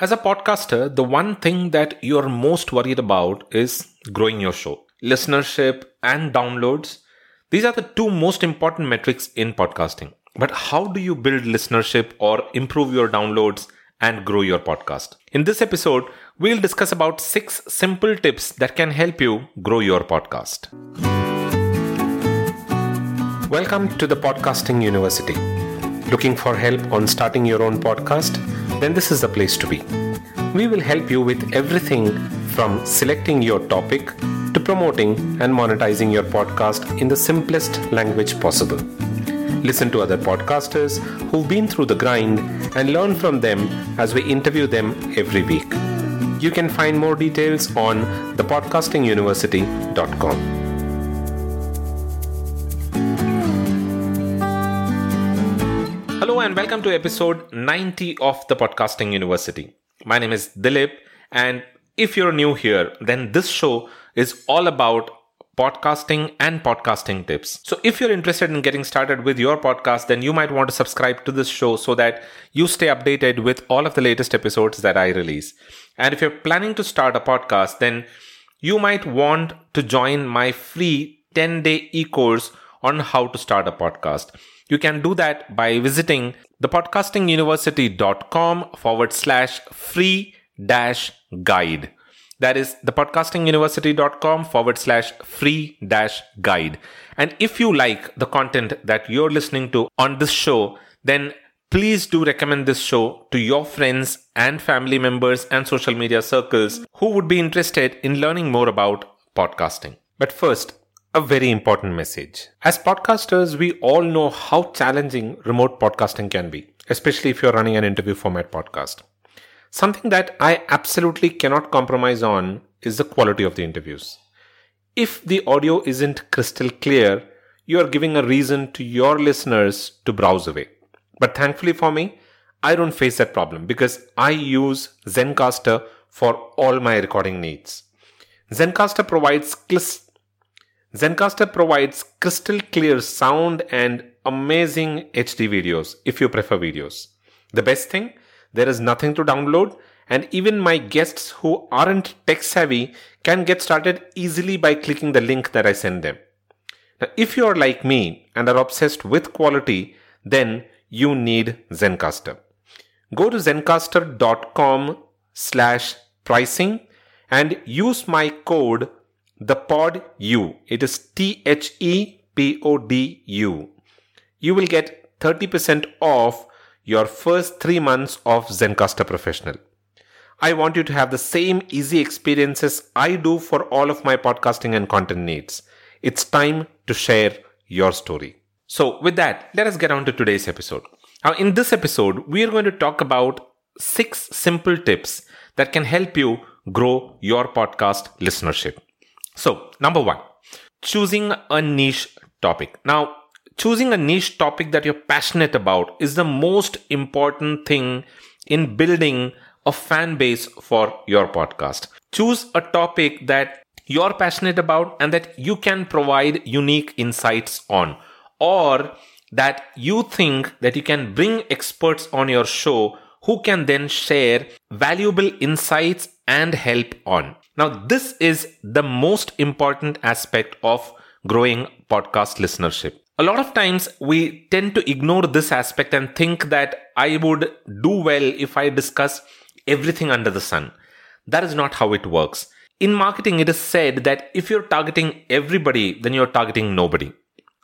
As a podcaster, the one thing that you're most worried about is growing your show. Listenership and downloads, these are the two most important metrics in podcasting. But how do you build listenership or improve your downloads and grow your podcast? In this episode, we'll discuss about six simple tips that can help you grow your podcast. Welcome to the Podcasting University. Looking for help on starting your own podcast? then this is the place to be. We will help you with everything from selecting your topic to promoting and monetizing your podcast in the simplest language possible. Listen to other podcasters who've been through the grind and learn from them as we interview them every week. You can find more details on thepodcastinguniversity.com. and welcome to episode 90 of the Podcasting University. My name is Dilip, and if you're new here, then this show is all about podcasting and podcasting tips. So if you're interested in getting started with your podcast, then you might want to subscribe to this show so that you stay updated with all of the latest episodes that I release. And if you're planning to start a podcast, then you might want to join my free 10 day e course on how to start a podcast. You can do that by visiting thepodcastinguniversity.com forward slash free dash guide. That is thepodcastinguniversity.com forward slash free dash guide. And if you like the content that you're listening to on this show, then please do recommend this show to your friends and family members and social media circles who would be interested in learning more about podcasting. But first, a very important message. As podcasters, we all know how challenging remote podcasting can be, especially if you're running an interview format podcast. Something that I absolutely cannot compromise on is the quality of the interviews. If the audio isn't crystal clear, you are giving a reason to your listeners to browse away. But thankfully for me, I don't face that problem because I use Zencastr for all my recording needs. Zencastr provides Zencastr provides crystal clear sound and amazing HD videos if you prefer videos. The best thing, there is nothing to download and even my guests who aren't tech savvy can get started easily by clicking the link that I send them. Now, if you are like me and are obsessed with quality, then you need Zencastr. Go to zencastr.com slash pricing and use my code the pod U. It is T H E P O D U. You will get 30% off your first three months of Zencastr Professional. I want you to have the same easy experiences I do for all of my podcasting and content needs. It's time to share your story. So, with that, let us get on to today's episode. Now, in this episode, we are going to talk about six simple tips that can help you grow your podcast listenership. So, number one, choosing a niche topic. Now, choosing a niche topic that you're passionate about is the most important thing in building a fan base for your podcast. Choose a topic that you're passionate about and that you can provide unique insights on, or that you think that you can bring experts on your show who can then share valuable insights and help on. Now, this is the most important aspect of growing podcast listenership. A lot of times we tend to ignore this aspect and think that I would do well if I discuss everything under the sun. That is not how it works. In marketing, it is said that if you're targeting everybody, then you're targeting nobody.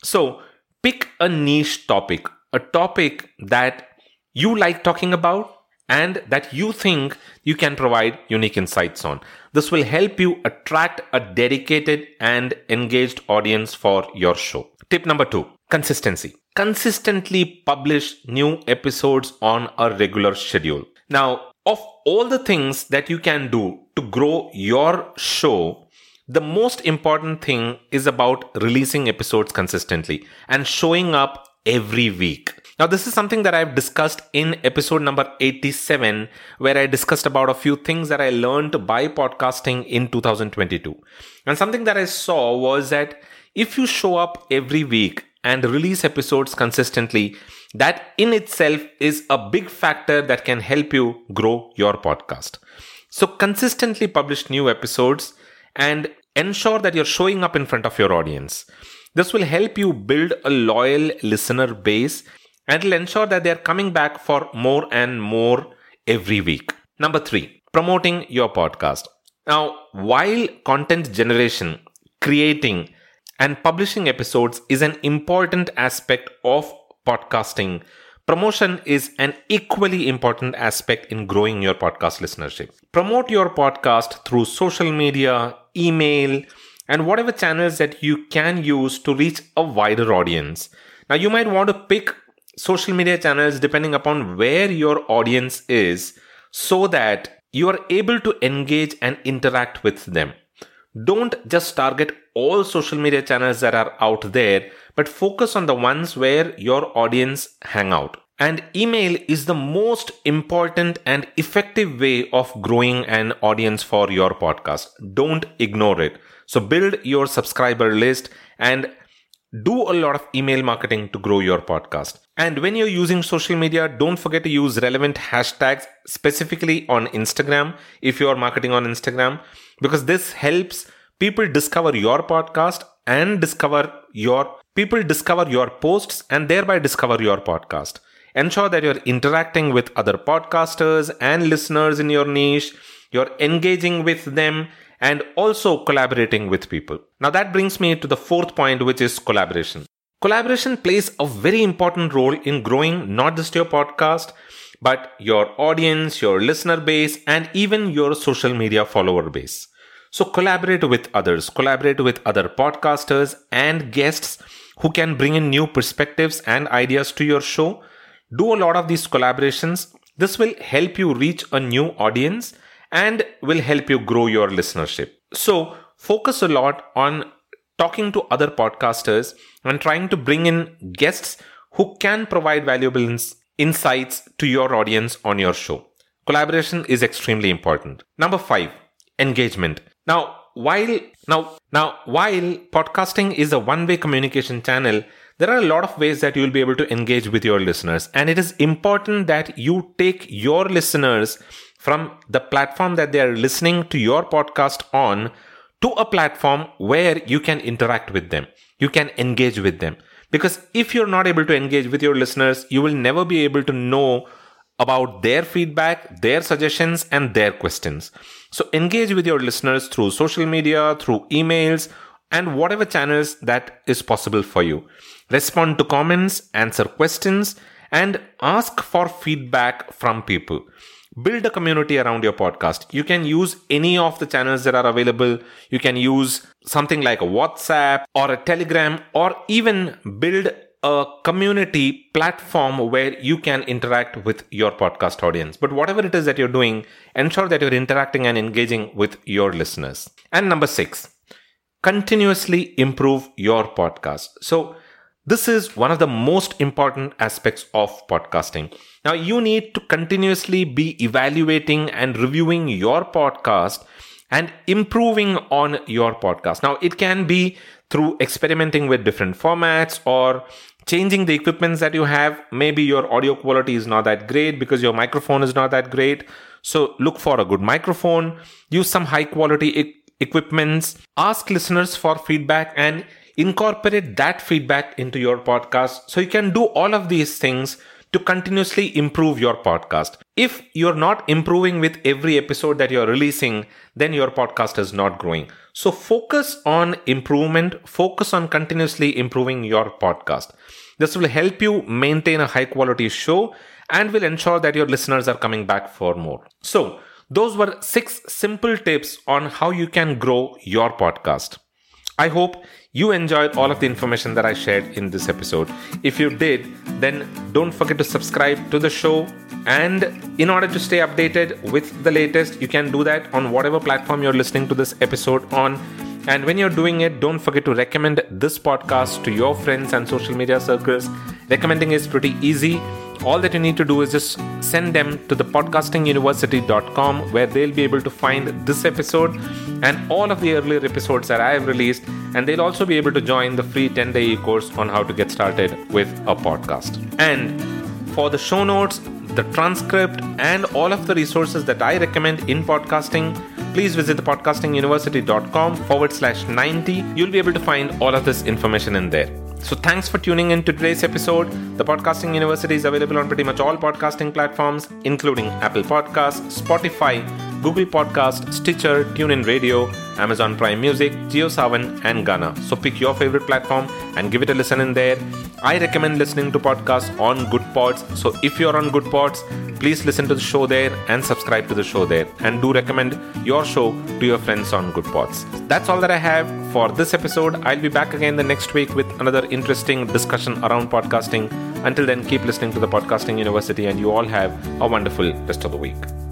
So pick a niche topic, a topic that you like talking about and that you think you can provide unique insights on. This will help you attract a dedicated and engaged audience for your show. Tip number two consistency. Consistently publish new episodes on a regular schedule. Now, of all the things that you can do to grow your show, the most important thing is about releasing episodes consistently and showing up every week. Now, this is something that I've discussed in episode number 87, where I discussed about a few things that I learned by podcasting in 2022. And something that I saw was that if you show up every week and release episodes consistently, that in itself is a big factor that can help you grow your podcast. So consistently publish new episodes and ensure that you're showing up in front of your audience. This will help you build a loyal listener base and it'll ensure that they're coming back for more and more every week. Number three, promoting your podcast. Now, while content generation, creating, and publishing episodes is an important aspect of podcasting, promotion is an equally important aspect in growing your podcast listenership. Promote your podcast through social media, email, and whatever channels that you can use to reach a wider audience. Now, you might want to pick social media channels depending upon where your audience is so that you are able to engage and interact with them. Don't just target all social media channels that are out there, but focus on the ones where your audience hang out. And email is the most important and effective way of growing an audience for your podcast. Don't ignore it. So build your subscriber list and do a lot of email marketing to grow your podcast. And when you're using social media, don't forget to use relevant hashtags, specifically on Instagram, if you're marketing on Instagram, because this helps people discover your podcast and discover your people discover your posts and thereby discover your podcast. Ensure that you're interacting with other podcasters and listeners in your niche. You're engaging with them and also collaborating with people. Now that brings me to the fourth point, which is collaboration. Collaboration plays a very important role in growing not just your podcast, but your audience, your listener base, and even your social media follower base. So collaborate with others, collaborate with other podcasters and guests who can bring in new perspectives and ideas to your show. Do a lot of these collaborations. This will help you reach a new audience and will help you grow your listenership. So focus a lot on talking to other podcasters and trying to bring in guests who can provide valuable insights to your audience on your show. Collaboration is extremely important. Number five, engagement. Now, while now now while podcasting is a one-way communication channel, there are a lot of ways that you will be able to engage with your listeners and it is important that you take your listeners from the platform that they are listening to your podcast on to a platform where you can interact with them. You can engage with them. Because if you're not able to engage with your listeners, you will never be able to know about their feedback, their suggestions, and their questions. So engage with your listeners through social media, through emails, and whatever channels that is possible for you. Respond to comments, answer questions, and ask for feedback from people build a community around your podcast. You can use any of the channels that are available. You can use something like a WhatsApp or a Telegram or even build a community platform where you can interact with your podcast audience. But whatever it is that you're doing, ensure that you're interacting and engaging with your listeners. And number six, continuously improve your podcast. So this is one of the most important aspects of podcasting. Now, you need to continuously be evaluating and reviewing your podcast and improving on your podcast. Now, it can be through experimenting with different formats or changing the equipments that you have. Maybe your audio quality is not that great because your microphone is not that great. So, look for a good microphone, use some high quality e- equipments, ask listeners for feedback, and incorporate that feedback into your podcast. So you can do all of these things to continuously improve your podcast. If you're not improving with every episode that you're releasing, then your podcast is not growing. So focus on improvement, focus on continuously improving your podcast. This will help you maintain a high quality show and will ensure that your listeners are coming back for more. So, those were six simple tips on how you can grow your podcast. I hope you enjoyed all of the information that I shared in this episode. If you did, then don't forget to subscribe to the show. And in order to stay updated with the latest, you can do that on whatever platform you're listening to this episode on. And when you're doing it, don't forget to recommend this podcast to your friends and social media circles. Recommending is pretty easy all that you need to do is just send them to the podcastinguniversity.com where they'll be able to find this episode and all of the earlier episodes that I have released and they'll also be able to join the free 10 day course on how to get started with a podcast. And for the show notes, the transcript, and all of the resources that I recommend in podcasting, please visit thepodcastinguniversity.com forward slash 90. You'll be able to find all of this information in there. So, thanks for tuning in to today's episode. The Podcasting University is available on pretty much all podcasting platforms, including Apple Podcasts, Spotify, Google Podcast, Stitcher, TuneIn Radio, Amazon Prime Music, JioSaavn, and Gaana. So pick your favorite platform and give it a listen in there. I recommend listening to podcasts on Good Pods. So if you're on Good Pods, please listen to the show there and subscribe to the show there. And do recommend your show to your friends on Good Pods. That's all that I have for this episode. I'll be back again the next week with another interesting discussion around podcasting. Until then, keep listening to the Podcasting University, and you all have a wonderful rest of the week.